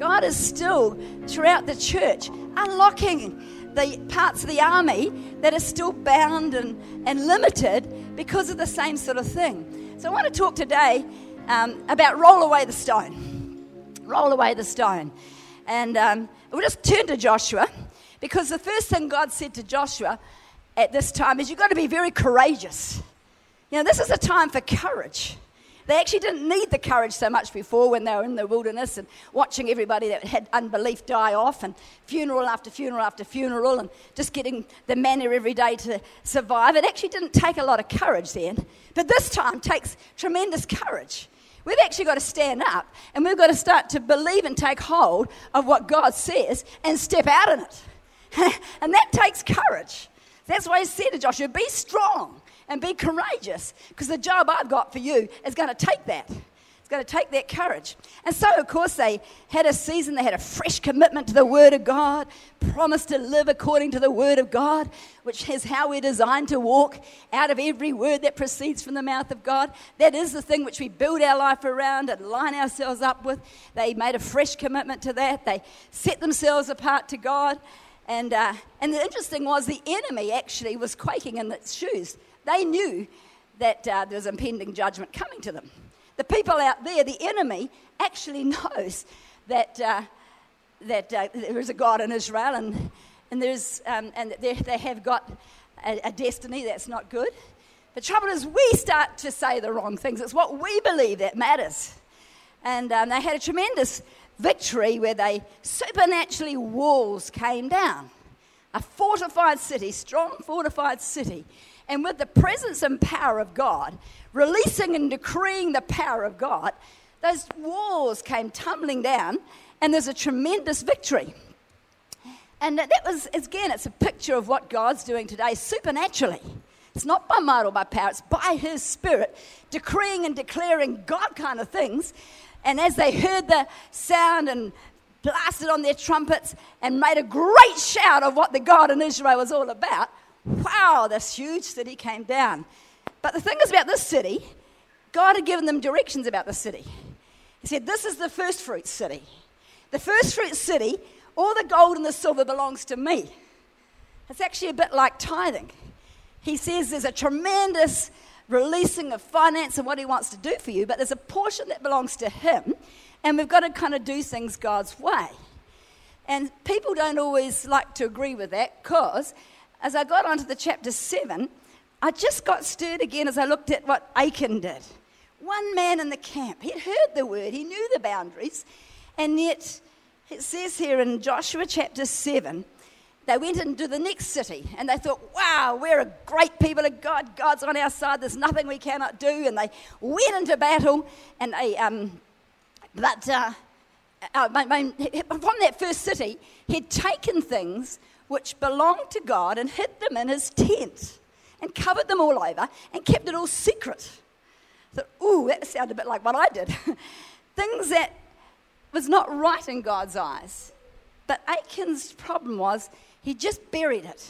God is still, throughout the church, unlocking the parts of the army that are still bound and, and limited because of the same sort of thing. So I want to talk today um, about roll away the stone. Roll away the stone. And um, we'll just turn to Joshua because the first thing God said to Joshua at this time is you've got to be very courageous. You know, this is a time for courage. They actually didn't need the courage so much before when they were in the wilderness and watching everybody that had unbelief die off and funeral after funeral after funeral and just getting the manna every day to survive. It actually didn't take a lot of courage then. But this time takes tremendous courage. We've actually got to stand up and we've got to start to believe and take hold of what God says and step out in it. and that takes courage. That's why he said to Joshua, be strong and be courageous because the job I've got for you is going to take that. It's going to take that courage. And so, of course, they had a season, they had a fresh commitment to the Word of God, promised to live according to the Word of God, which is how we're designed to walk out of every word that proceeds from the mouth of God. That is the thing which we build our life around and line ourselves up with. They made a fresh commitment to that, they set themselves apart to God. And, uh, and the interesting was the enemy actually was quaking in its shoes. They knew that uh, there was impending judgment coming to them. The people out there, the enemy, actually knows that, uh, that uh, there is a God in Israel and, and, there's, um, and they, they have got a, a destiny that's not good. The trouble is, we start to say the wrong things. It's what we believe that matters. And um, they had a tremendous victory where they supernaturally walls came down. A fortified city, strong fortified city, and with the presence and power of God, releasing and decreeing the power of God, those walls came tumbling down, and there's a tremendous victory. And that was, again, it's a picture of what God's doing today supernaturally. It's not by might or by power, it's by His Spirit, decreeing and declaring God kind of things. And as they heard the sound and blasted on their trumpets and made a great shout of what the God in Israel was all about, wow, this huge city came down. But the thing is about this city, God had given them directions about the city. He said, This is the first fruit city. The first fruit city, all the gold and the silver belongs to me. It's actually a bit like tithing. He says there's a tremendous releasing of finance and what he wants to do for you, but there's a portion that belongs to him, and we've got to kind of do things God's way. And people don't always like to agree with that because as I got onto the chapter 7, I just got stirred again as I looked at what Achan did. One man in the camp, he'd heard the word, he knew the boundaries, and yet it says here in Joshua chapter 7, they went into the next city and they thought, wow, we're a great people of God. God's on our side. There's nothing we cannot do. And they went into battle. And they, um, but uh, uh, from that first city, he'd taken things which belonged to God and hid them in his tent and covered them all over and kept it all secret. So, ooh, that sounded a bit like what I did. Things that was not right in God's eyes. But Achan's problem was he just buried it.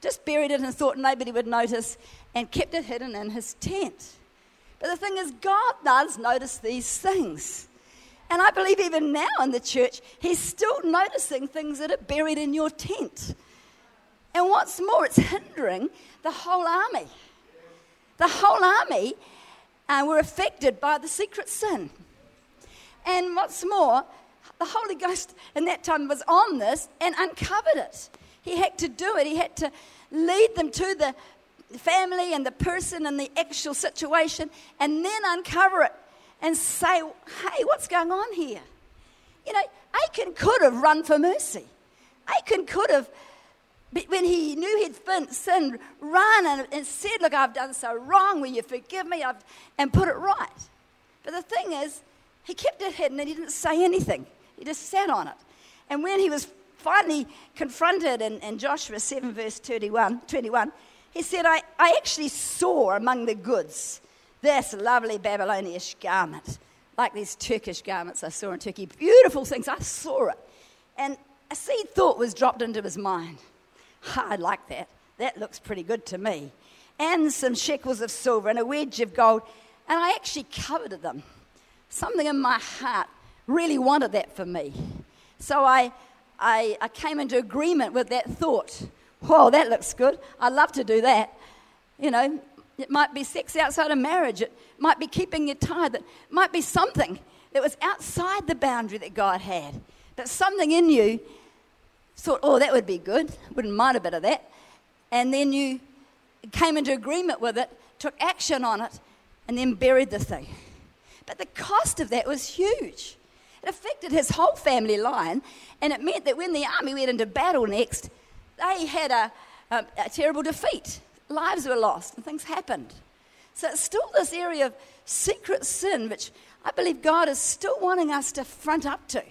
Just buried it and thought nobody would notice and kept it hidden in his tent. But the thing is, God does notice these things. And I believe even now in the church, he's still noticing things that are buried in your tent. And what's more, it's hindering the whole army. The whole army uh, were affected by the secret sin. And what's more, the Holy Ghost in that time was on this and uncovered it. He had to do it, he had to lead them to the family and the person and the actual situation and then uncover it and say, hey, what's going on here? You know, Achan could have run for mercy. Achan could have, when he knew he'd sinned, run and, and said, Look, I've done so wrong. Will you forgive me? I've, and put it right. But the thing is, he kept it hidden and he didn't say anything. He just sat on it. And when he was finally confronted in, in Joshua 7, verse 31, 21, he said, I, I actually saw among the goods this lovely Babylonian garment, like these Turkish garments I saw in Turkey. Beautiful things. I saw it. And a seed thought was dropped into his mind. I like that. That looks pretty good to me. And some shekels of silver and a wedge of gold. And I actually coveted them. Something in my heart really wanted that for me. So I, I, I came into agreement with that thought. Whoa, that looks good. I'd love to do that. You know, it might be sex outside of marriage. It might be keeping you tied. It might be something that was outside the boundary that God had. But something in you thought, oh, that would be good. Wouldn't mind a bit of that. And then you came into agreement with it, took action on it, and then buried the thing. But the cost of that was huge. It affected his whole family line, and it meant that when the army went into battle next, they had a, a, a terrible defeat. Lives were lost, and things happened. So it's still this area of secret sin, which I believe God is still wanting us to front up to.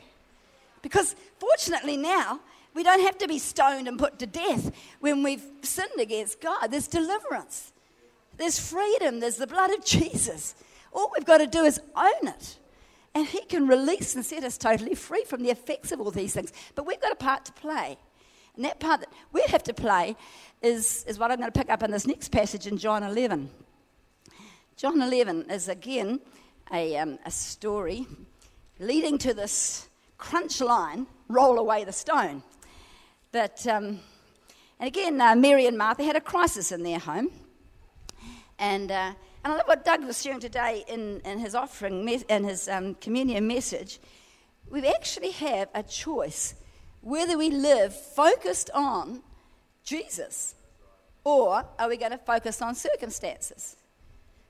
Because fortunately now, we don't have to be stoned and put to death when we've sinned against God. There's deliverance, there's freedom, there's the blood of Jesus. All we've got to do is own it. And He can release and set us totally free from the effects of all these things. But we've got a part to play. And that part that we have to play is, is what I'm going to pick up in this next passage in John 11. John 11 is again a, um, a story leading to this crunch line roll away the stone. But, um, and again, uh, Mary and Martha had a crisis in their home. And, uh, and I love what Doug was sharing today in, in his offering, in his um, communion message. We actually have a choice whether we live focused on Jesus or are we going to focus on circumstances?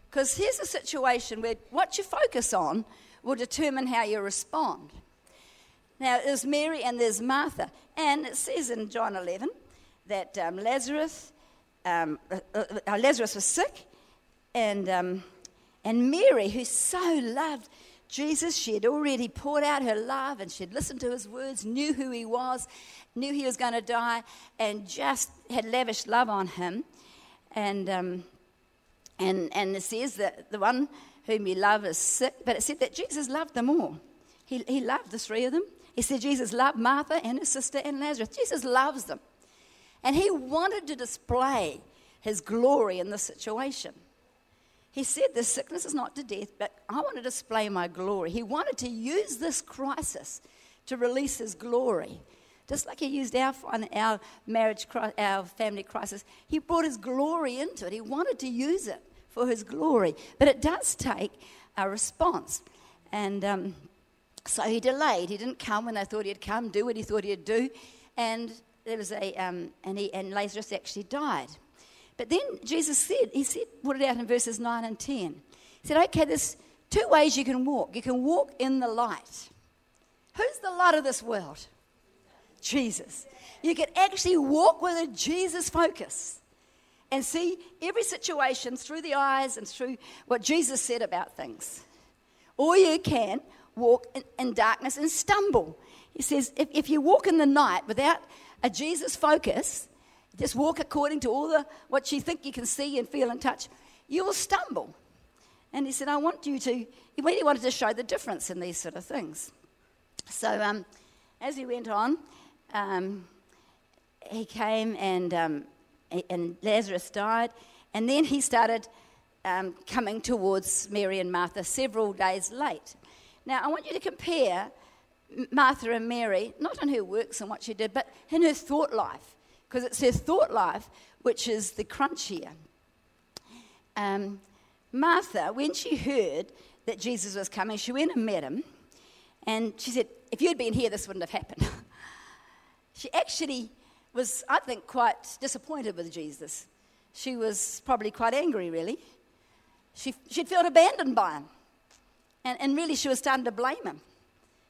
Because here's a situation where what you focus on will determine how you respond. Now, there's Mary and there's Martha. And it says in John 11 that um, Lazarus, um, uh, uh, Lazarus was sick, and, um, and Mary, who so loved Jesus, she had already poured out her love and she'd listened to his words, knew who he was, knew he was going to die, and just had lavished love on him. And, um, and, and it says that the one whom you love is sick, but it said that Jesus loved them all. He, he loved the three of them. He said Jesus loved Martha and her sister and Lazarus. Jesus loves them. And he wanted to display his glory in this situation. He said, This sickness is not to death, but I want to display my glory. He wanted to use this crisis to release his glory. Just like he used our, our marriage, our family crisis, he brought his glory into it. He wanted to use it for his glory. But it does take a response. And um, so he delayed. He didn't come when they thought he'd come, do what he thought he'd do. And there was a, um, and, he, and Lazarus actually died. But then Jesus said, He said, put it out in verses 9 and 10. He said, Okay, there's two ways you can walk. You can walk in the light. Who's the light of this world? Jesus. You can actually walk with a Jesus focus and see every situation through the eyes and through what Jesus said about things. Or you can walk in, in darkness and stumble. He says, if, if you walk in the night without a Jesus focus, just walk according to all the what you think you can see and feel and touch, you will stumble. And he said, I want you to, he really wanted to show the difference in these sort of things. So um, as he went on, um, he came and, um, and Lazarus died. And then he started um, coming towards Mary and Martha several days late. Now, I want you to compare Martha and Mary, not in her works and what she did, but in her thought life because it's her thought life which is the crunch here. Um, Martha, when she heard that Jesus was coming, she went and met him, and she said, If you'd been here, this wouldn't have happened. she actually was, I think, quite disappointed with Jesus. She was probably quite angry, really. She, she'd felt abandoned by him. And, and really, she was starting to blame him.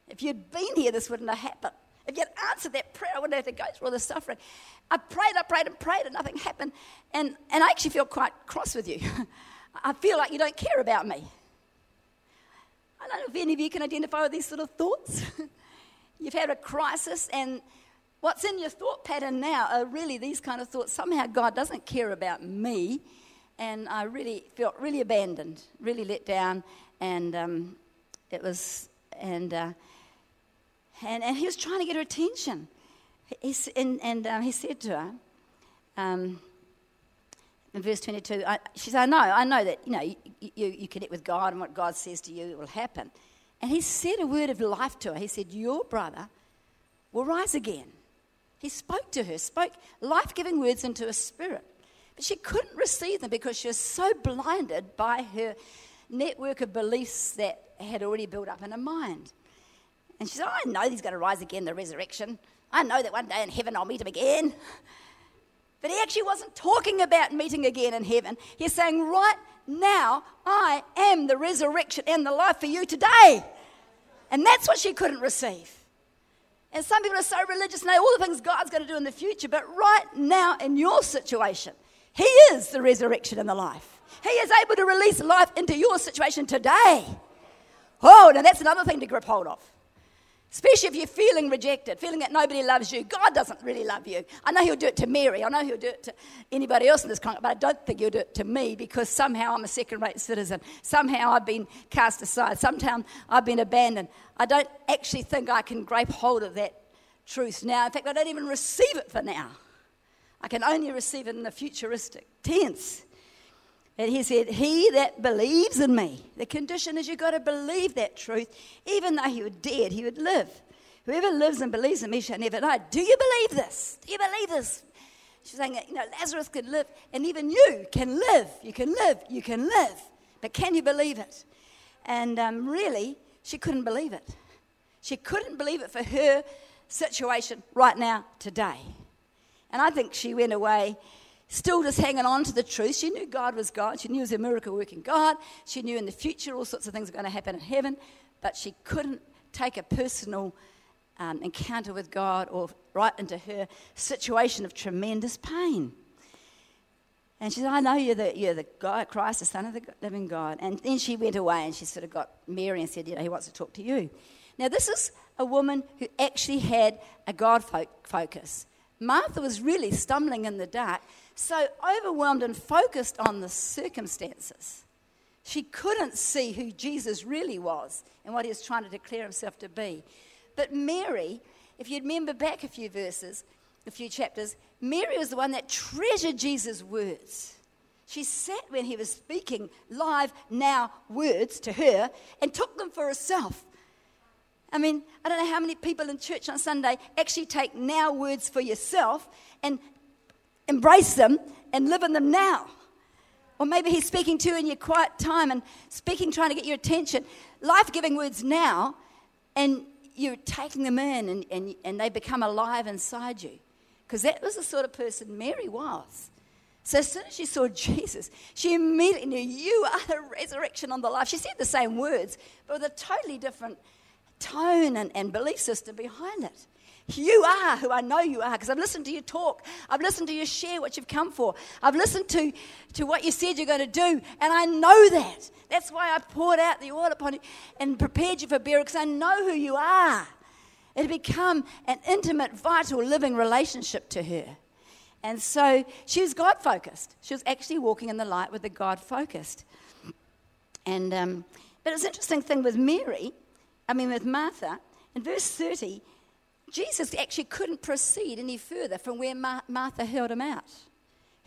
If you'd been here, this wouldn't have happened. If you'd answered that prayer, I wouldn't have to go through all the suffering. I prayed, I prayed, and prayed, and nothing happened. And, and I actually feel quite cross with you. I feel like you don't care about me. I don't know if any of you can identify with these sort of thoughts. You've had a crisis, and what's in your thought pattern now are really these kind of thoughts. Somehow God doesn't care about me, and I really felt really abandoned, really let down, and um, it was, and. Uh, and, and he was trying to get her attention. He, and and um, he said to her, um, in verse 22, I, she said, I know, I know that, you know, you, you, you connect with God and what God says to you, will happen. And he said a word of life to her. He said, Your brother will rise again. He spoke to her, spoke life giving words into her spirit. But she couldn't receive them because she was so blinded by her network of beliefs that had already built up in her mind. And she said, oh, I know he's going to rise again, the resurrection. I know that one day in heaven I'll meet him again. But he actually wasn't talking about meeting again in heaven. He's saying, Right now, I am the resurrection and the life for you today. And that's what she couldn't receive. And some people are so religious and they all the things God's going to do in the future, but right now in your situation, He is the resurrection and the life. He is able to release life into your situation today. Oh, now that's another thing to grip hold of. Especially if you're feeling rejected, feeling that nobody loves you. God doesn't really love you. I know He'll do it to Mary. I know He'll do it to anybody else in this country, but I don't think He'll do it to me because somehow I'm a second rate citizen. Somehow I've been cast aside. Somehow I've been abandoned. I don't actually think I can grape hold of that truth now. In fact, I don't even receive it for now. I can only receive it in the futuristic tense. And he said, He that believes in me, the condition is you've got to believe that truth. Even though he were dead, he would live. Whoever lives and believes in me shall never die. Do you believe this? Do you believe this? She's saying, you know, Lazarus could live, and even you can live. You can live. You can live. But can you believe it? And um, really, she couldn't believe it. She couldn't believe it for her situation right now, today. And I think she went away still just hanging on to the truth. She knew God was God. She knew He was a miracle working God. She knew in the future all sorts of things were going to happen in heaven, but she couldn't take a personal um, encounter with God or right into her situation of tremendous pain. And she said, I know you're the, you're the God, Christ, the Son of the living God. And then she went away and she sort of got Mary and said, You know, he wants to talk to you. Now, this is a woman who actually had a God focus. Martha was really stumbling in the dark so overwhelmed and focused on the circumstances. She couldn't see who Jesus really was and what he was trying to declare himself to be. But Mary, if you remember back a few verses, a few chapters, Mary was the one that treasured Jesus' words. She sat when he was speaking live now words to her and took them for herself. I mean, I don't know how many people in church on Sunday actually take now words for yourself and embrace them and live in them now. Or maybe he's speaking to you in your quiet time and speaking, trying to get your attention. Life giving words now, and you're taking them in and, and, and they become alive inside you. Because that was the sort of person Mary was. So as soon as she saw Jesus, she immediately knew, You are the resurrection on the life. She said the same words, but with a totally different tone and, and belief system behind it. You are who I know you are because I've listened to you talk. I've listened to you share what you've come for. I've listened to, to what you said you're going to do, and I know that. That's why I poured out the oil upon you and prepared you for burial because I know who you are. It had become an intimate, vital, living relationship to her. And so she was God focused. She was actually walking in the light with the God focused. And, um, but it's an interesting thing with Mary, I mean, with Martha, in verse 30, Jesus actually couldn't proceed any further from where Mar- Martha held him out.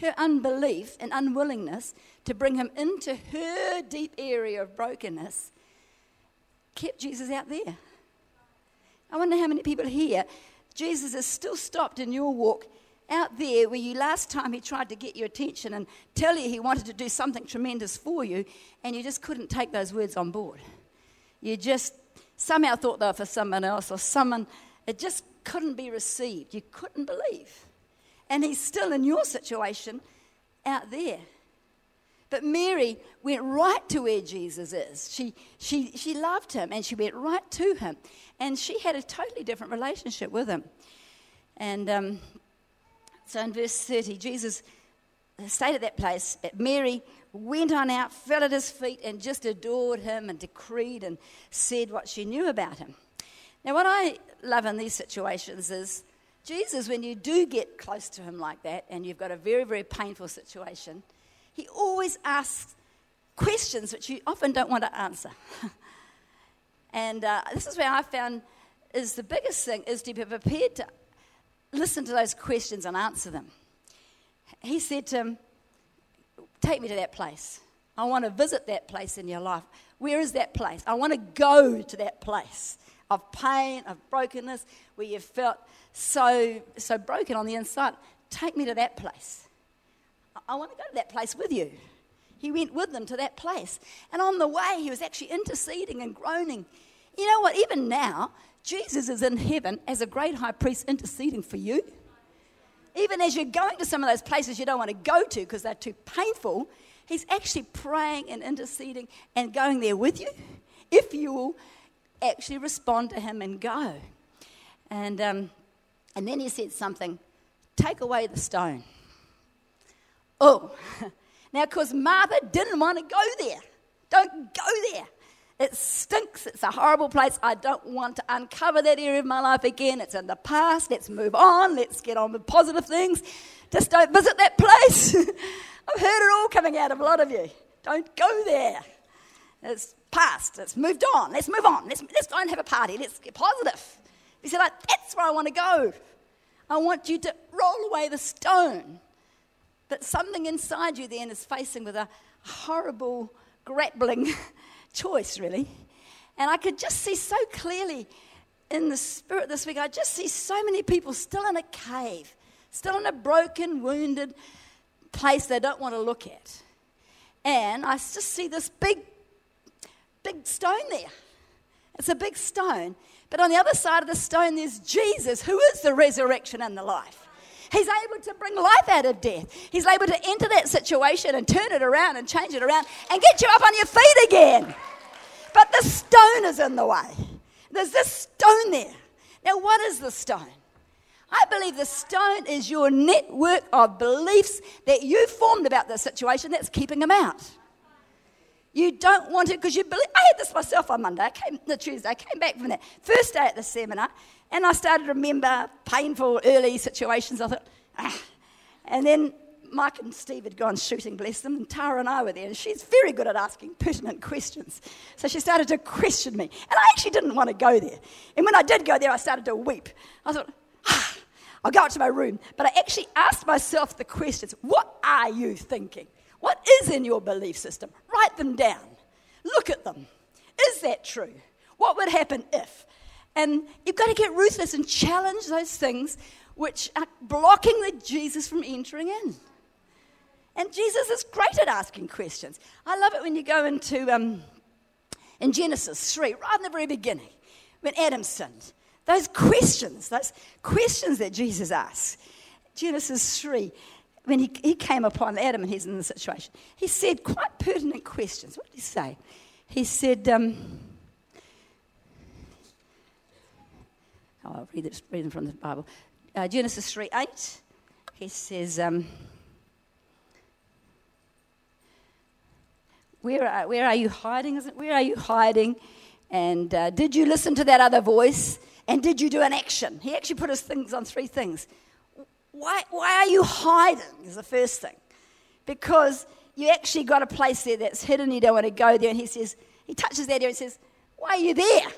Her unbelief and unwillingness to bring him into her deep area of brokenness kept Jesus out there. I wonder how many people here, Jesus is still stopped in your walk out there where you last time he tried to get your attention and tell you he wanted to do something tremendous for you, and you just couldn't take those words on board. You just somehow thought they were for someone else or someone it just couldn't be received. You couldn't believe. And he's still in your situation out there. But Mary went right to where Jesus is. She, she, she loved him and she went right to him. And she had a totally different relationship with him. And um, so in verse 30, Jesus stayed at that place. but Mary went on out, fell at his feet, and just adored him and decreed and said what she knew about him. Now, what I love in these situations is Jesus, when you do get close to him like that and you've got a very, very painful situation, he always asks questions which you often don't want to answer. and uh, this is where I found is the biggest thing is to be prepared to listen to those questions and answer them. He said to him, Take me to that place. I want to visit that place in your life. Where is that place? I want to go to that place. Of pain, of brokenness, where you've felt so, so broken on the inside. Take me to that place. I want to go to that place with you. He went with them to that place. And on the way, he was actually interceding and groaning. You know what? Even now, Jesus is in heaven as a great high priest interceding for you. Even as you're going to some of those places you don't want to go to because they're too painful, he's actually praying and interceding and going there with you if you will actually respond to him and go. And, um, and then he said something take away the stone. Oh, now, because Martha didn't want to go there. Don't go there. It stinks. It's a horrible place. I don't want to uncover that area of my life again. It's in the past. Let's move on. Let's get on with positive things. Just don't visit that place. I've heard it all coming out of a lot of you. Don't go there. It's past. It's moved on. Let's move on. Let's, let's don't have a party. Let's get positive. You say, like, that's where I want to go. I want you to roll away the stone. But something inside you then is facing with a horrible, grappling choice, really. And I could just see so clearly in the spirit this week, I just see so many people still in a cave, still in a broken, wounded place they don't want to look at. And I just see this big, big stone there. It's a big stone. But on the other side of the stone, there's Jesus, who is the resurrection and the life. He's able to bring life out of death. He's able to enter that situation and turn it around and change it around and get you up on your feet again. But the stone is in the way. There's this stone there. Now, what is the stone? I believe the stone is your network of beliefs that you formed about the situation that's keeping them out. You don't want it because you believe. I had this myself on Monday. I came the Tuesday. I came back from that first day at the seminar, and I started to remember painful early situations. I thought, ah. and then Mike and Steve had gone shooting, bless them, and Tara and I were there, and she's very good at asking pertinent questions. So she started to question me, and I actually didn't want to go there. And when I did go there, I started to weep. I thought, ah, I'll go up to my room. But I actually asked myself the questions What are you thinking? What is in your belief system? Write them down. Look at them. Is that true? What would happen if? And you've got to get ruthless and challenge those things which are blocking the Jesus from entering in. And Jesus is great at asking questions. I love it when you go into um, in Genesis 3, right in the very beginning, when Adam sinned. Those questions, those questions that Jesus asks. Genesis 3, when he, he came upon Adam and he's in the situation, he said quite pertinent questions. What did he say? He said, um, Oh, I'll read, it, read from the Bible. Uh, Genesis 3 8, he says, um, where, are, where are you hiding? Is it? Where are you hiding? And uh, did you listen to that other voice? And did you do an action? He actually put his things on three things. Why, why are you hiding? Is the first thing. Because you actually got a place there that's hidden, you don't want to go there. And he says, he touches that area and says, Why are you there?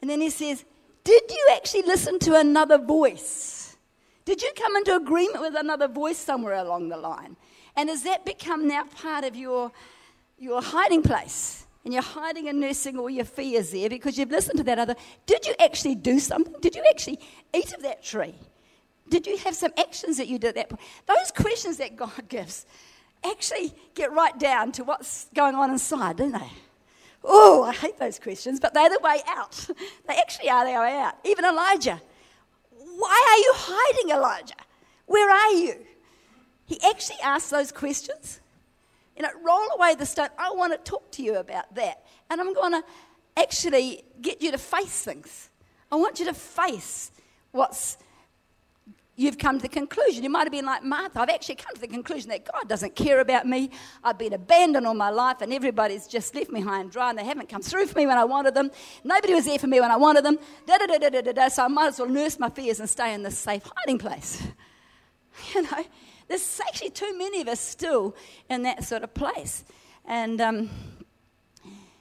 And then he says, did you actually listen to another voice? Did you come into agreement with another voice somewhere along the line? And has that become now part of your, your hiding place? And you're hiding and nursing all your fears there because you've listened to that other. Did you actually do something? Did you actually eat of that tree? Did you have some actions that you did at that point? Those questions that God gives actually get right down to what's going on inside, don't they? Oh, I hate those questions, but they're the way out. They actually are the way out. Even Elijah. Why are you hiding, Elijah? Where are you? He actually asks those questions. You know, roll away the stone. I want to talk to you about that. And I'm going to actually get you to face things. I want you to face what's you've come to the conclusion. You might have been like Martha. I've actually come to the conclusion that God doesn't care about me. I've been abandoned all my life, and everybody's just left me high and dry, and they haven't come through for me when I wanted them. Nobody was there for me when I wanted them. Da, da, da, da, da, da, So I might as well nurse my fears and stay in this safe hiding place. You know, there's actually too many of us still in that sort of place. And um,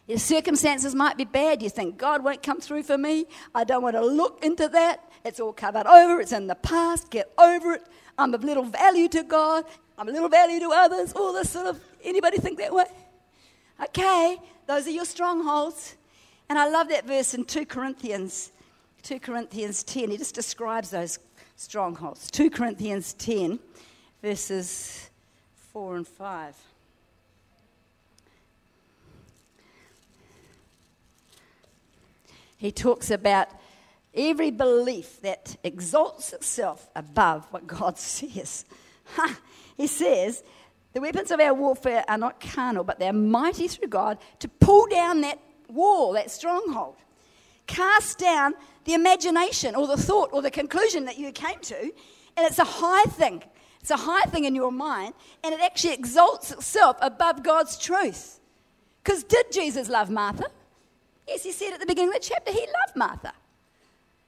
your circumstances might be bad. You think God won't come through for me. I don't want to look into that. It's all covered over. It's in the past. Get over it. I'm of little value to God. I'm of little value to others. All this sort of. Anybody think that way? Okay, those are your strongholds. And I love that verse in 2 Corinthians, 2 Corinthians 10. He just describes those strongholds. 2 Corinthians 10, verses 4 and 5. He talks about every belief that exalts itself above what God says. he says, the weapons of our warfare are not carnal, but they're mighty through God to pull down that wall, that stronghold. Cast down the imagination or the thought or the conclusion that you came to, and it's a high thing. It's a high thing in your mind, and it actually exalts itself above God's truth. Because did Jesus love Martha? Yes, he said at the beginning of the chapter he loved Martha.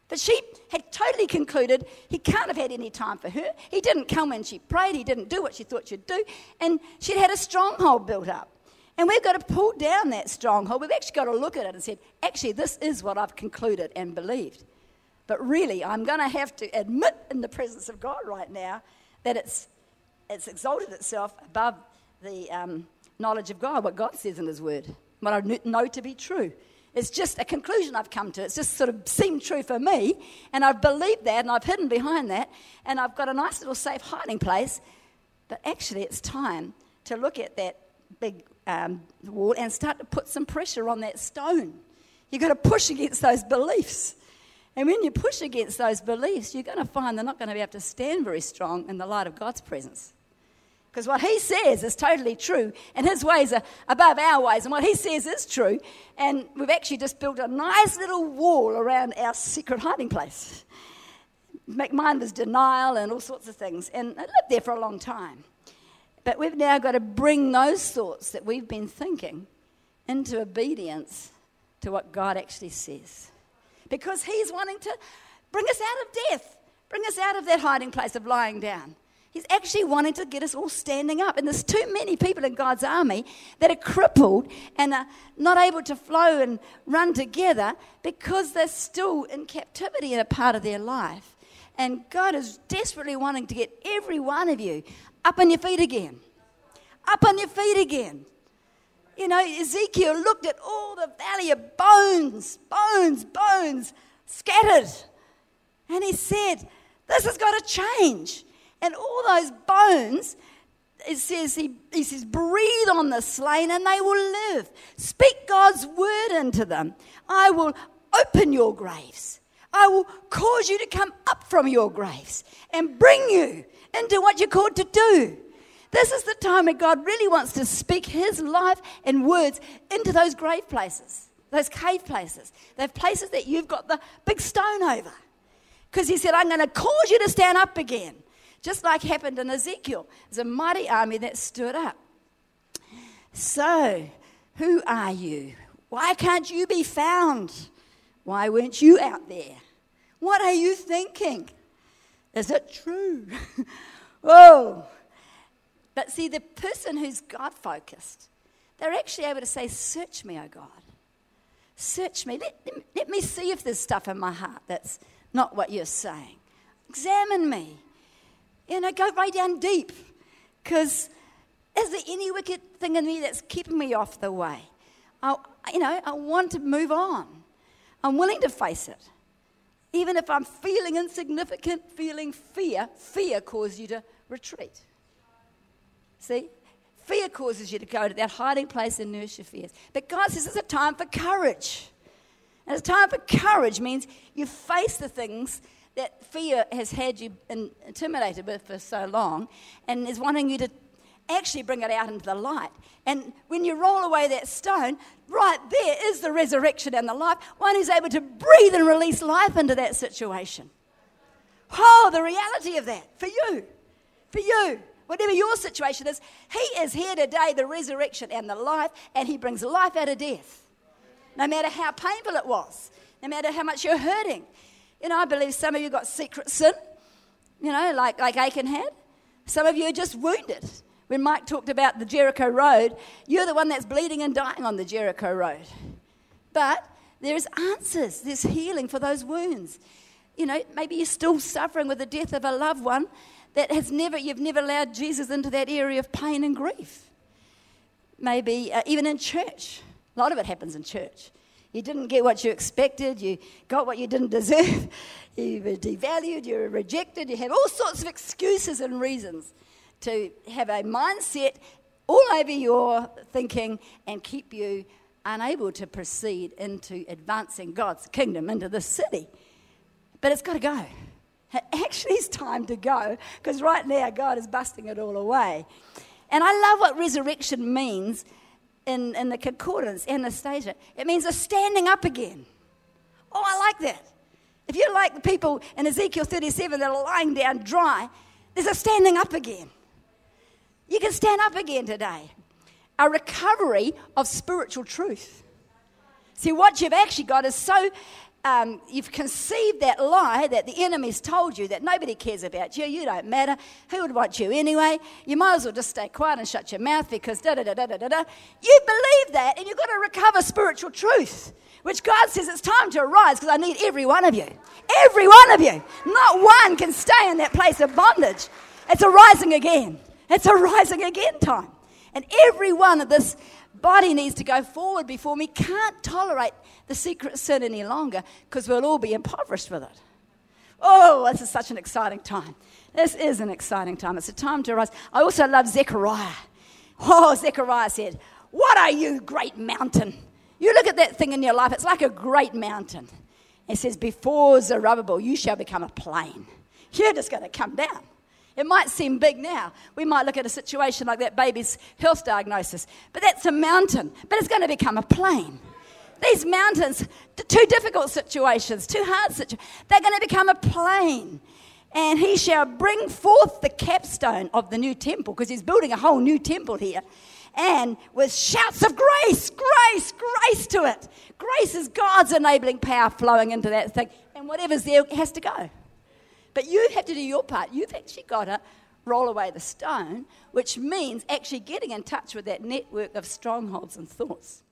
But she had totally concluded he can't have had any time for her. He didn't come when she prayed, he didn't do what she thought she'd do, and she'd had a stronghold built up. And we've got to pull down that stronghold. We've actually got to look at it and say, actually, this is what I've concluded and believed. But really, I'm going to have to admit in the presence of God right now that it's, it's exalted itself above the um, knowledge of God, what God says in His Word, what I know to be true. It's just a conclusion I've come to. It's just sort of seemed true for me, and I've believed that, and I've hidden behind that, and I've got a nice little safe hiding place. But actually, it's time to look at that big um, wall and start to put some pressure on that stone. You've got to push against those beliefs. And when you push against those beliefs, you're going to find they're not going to be able to stand very strong in the light of God's presence. Because what he says is totally true, and his ways are above our ways, and what he says is true. And we've actually just built a nice little wall around our secret hiding place. Mine was denial and all sorts of things, and it lived there for a long time. But we've now got to bring those thoughts that we've been thinking into obedience to what God actually says. Because He's wanting to bring us out of death, bring us out of that hiding place of lying down. He's actually wanting to get us all standing up. And there's too many people in God's army that are crippled and are not able to flow and run together because they're still in captivity in a part of their life. And God is desperately wanting to get every one of you up on your feet again. Up on your feet again. You know, Ezekiel looked at all the valley of bones, bones, bones scattered. And he said, This has got to change. And all those bones, it says, he, he says, breathe on the slain and they will live. Speak God's word into them. I will open your graves. I will cause you to come up from your graves and bring you into what you're called to do. This is the time when God really wants to speak His life and words into those grave places, those cave places, those places that you've got the big stone over. Because He said, I'm going to cause you to stand up again just like happened in Ezekiel. There's a mighty army that stood up. So, who are you? Why can't you be found? Why weren't you out there? What are you thinking? Is it true? Whoa. Oh. But see, the person who's God focused, they're actually able to say, Search me, O God. Search me. Let, let me see if there's stuff in my heart that's not what you're saying. Examine me. You know, go right down deep. Because is there any wicked thing in me that's keeping me off the way? I, you know, I want to move on. I'm willing to face it. Even if I'm feeling insignificant, feeling fear, fear causes you to retreat. See? Fear causes you to go to that hiding place and nurse your fears. But God says it's a time for courage. And it's time for courage means you face the things that fear has had you intimidated with for so long and is wanting you to actually bring it out into the light. And when you roll away that stone, right there is the resurrection and the life, one who's able to breathe and release life into that situation. Oh, the reality of that for you, for you, whatever your situation is, He is here today, the resurrection and the life, and He brings life out of death. No matter how painful it was, no matter how much you're hurting, you know, I believe some of you got secret sin, you know, like, like Achan had. Some of you are just wounded. When Mike talked about the Jericho Road, you're the one that's bleeding and dying on the Jericho Road. But there's answers, there's healing for those wounds. You know, maybe you're still suffering with the death of a loved one that has never, you've never allowed Jesus into that area of pain and grief. Maybe uh, even in church. A lot of it happens in church. You didn't get what you expected. You got what you didn't deserve. You were devalued. You were rejected. You have all sorts of excuses and reasons to have a mindset all over your thinking and keep you unable to proceed into advancing God's kingdom into the city. But it's got to go. Actually, it's time to go because right now God is busting it all away. And I love what resurrection means in, in the concordance, anastasis. It means a standing up again. Oh, I like that. If you're like the people in Ezekiel 37 that are lying down dry, there's a standing up again. You can stand up again today. A recovery of spiritual truth. See, what you've actually got is so um, you've conceived that lie that the enemy's told you that nobody cares about you, you don't matter, who would want you anyway? You might as well just stay quiet and shut your mouth because da da da da da da. da. You believe that and you've got to recover spiritual truth, which God says it's time to arise because I need every one of you. Every one of you. Not one can stay in that place of bondage. It's a rising again. It's a rising again time. And every one of this body needs to go forward before me. Can't tolerate the secret sin any longer because we'll all be impoverished with it. Oh, this is such an exciting time. This is an exciting time. It's a time to rise. I also love Zechariah. Oh, Zechariah said, What are you, great mountain? You look at that thing in your life, it's like a great mountain. It says, Before Zerubbabel, you shall become a plain. You're just going to come down. It might seem big now. We might look at a situation like that baby's health diagnosis, but that's a mountain, but it's going to become a plain. These mountains, two difficult situations, two hard situations, they're going to become a plain. And he shall bring forth the capstone of the new temple, because he's building a whole new temple here. And with shouts of grace, grace, grace to it. Grace is God's enabling power flowing into that thing. And whatever's there has to go. But you have to do your part. You've actually got to roll away the stone, which means actually getting in touch with that network of strongholds and thoughts.